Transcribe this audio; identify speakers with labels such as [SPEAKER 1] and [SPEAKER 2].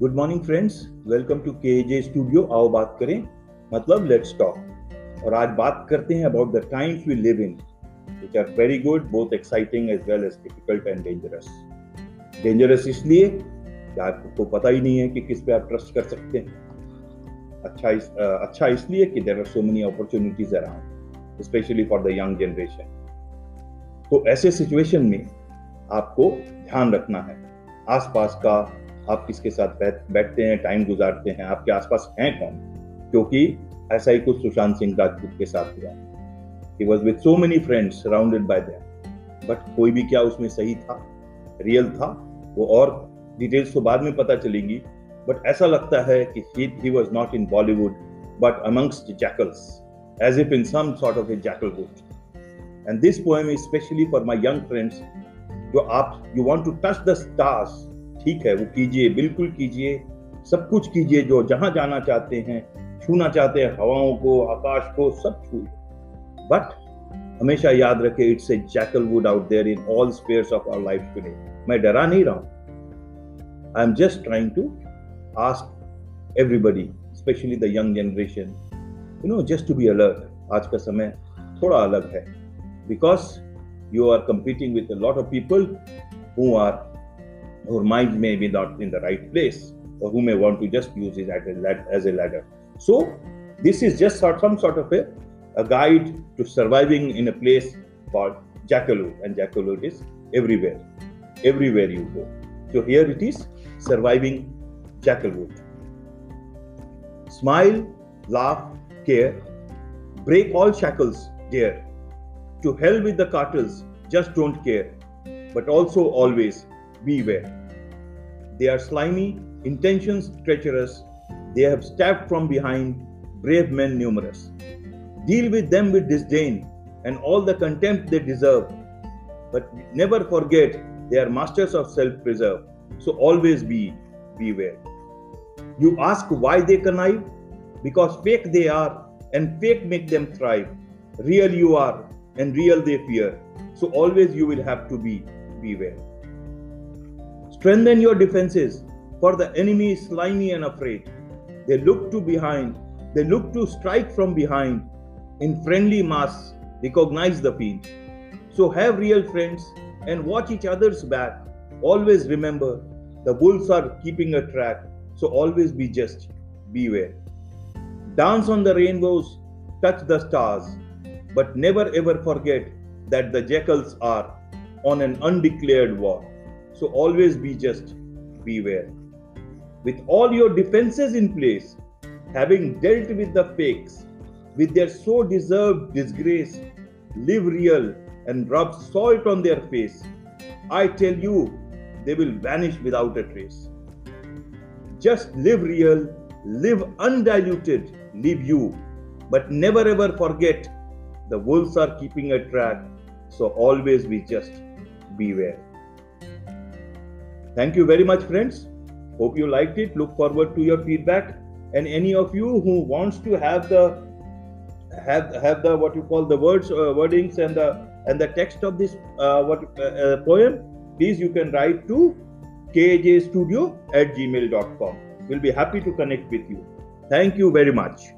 [SPEAKER 1] Good morning friends welcome to K J studio आओ बात करें। मतलब लेट्स टॉक और आज बात करते हैं about the times we live in which are very good both exciting as well as difficult and dangerous dangerous इसलिए कि आपको पता ही नहीं है कि किस पे आप ट्रस्ट कर सकते हैं। अच्छा इस, अच्छा इसलिए कि there are so many opportunities around specially for the young generation तो ऐसे सिचुएशन में आपको ध्यान रखना है। आसपास का आप किसके साथ बैठते हैं टाइम गुजारते हैं, आपके आसपास हैं कौन? क्योंकि ऐसा ही कुछ सुशांत सिंह राजपूत के साथ हुआ। He was with so many friends surrounded by them but कोई भी क्या उसमें सही था? रियल था? वो और डिटेल्स तो बाद में पता चलेंगी। बट ऐसा लगता है कि he was not in Bollywood but amongst jackals as if in some sort of a jackal wood and this poem specially for my young friends जो आप you want to touch the stars ठीक है, वो कीजिए, बिल्कुल कीजिए, सब कुछ कीजिए, जो जहाँ जाना चाहते हैं, छूना चाहते हैं, हवाओं को, आकाश को, सब छूए बट हमेशा याद रखे it's a jackal wood out there in all spheres of our life today मैं डरा नहीं रहा हूँ। I am just trying to ask everybody specially the young generation you know just to be alert आज का समय थोड़ा अलग है। Because you are competing with lot of people who are whose mind may be not in the right place or who may want to just use it as a ladder. So, this is just some sort of a, a guide to surviving in a place called Jackalwood, and Jackalwood is everywhere, everywhere you go. So, here it is surviving Jackalwood. Smile, laugh, care, break all shackles, dare. To hell with the cartels, just don't care, but also always beware. They are slimy, intentions treacherous, they have stabbed from behind, brave men numerous. Deal with them with disdain and all the contempt they deserve, but never forget they are masters of self preserve. So always be beware. You ask why they connive? Because fake they are, and fake make them thrive. Real you are, and real they fear. So always you will have to be beware. Strengthen your defenses, for the enemy is slimy and afraid. They look to behind, they look to strike from behind. In friendly mass, recognize the fiend. So have real friends and watch each other's back. Always remember, the wolves are keeping a track, so always be just, beware. Dance on the rainbows, touch the stars, but never ever forget that the jackals are on an undeclared war. So always be just beware. With all your defenses in place, having dealt with the fakes, with their so deserved disgrace, live real and rub salt on their face. I tell you, they will vanish without a trace. Just live real, live undiluted, live you, but never ever forget the wolves are keeping a track, so always be just beware. Thank you very much, friends. Hope you liked it. Look forward to your feedback. And any of you who wants to have the have have the what you call the words uh, wordings and the and the text of this uh, what uh, uh poem, please you can write to kjstudio at gmail.com. We'll be happy to connect with you. Thank you very much.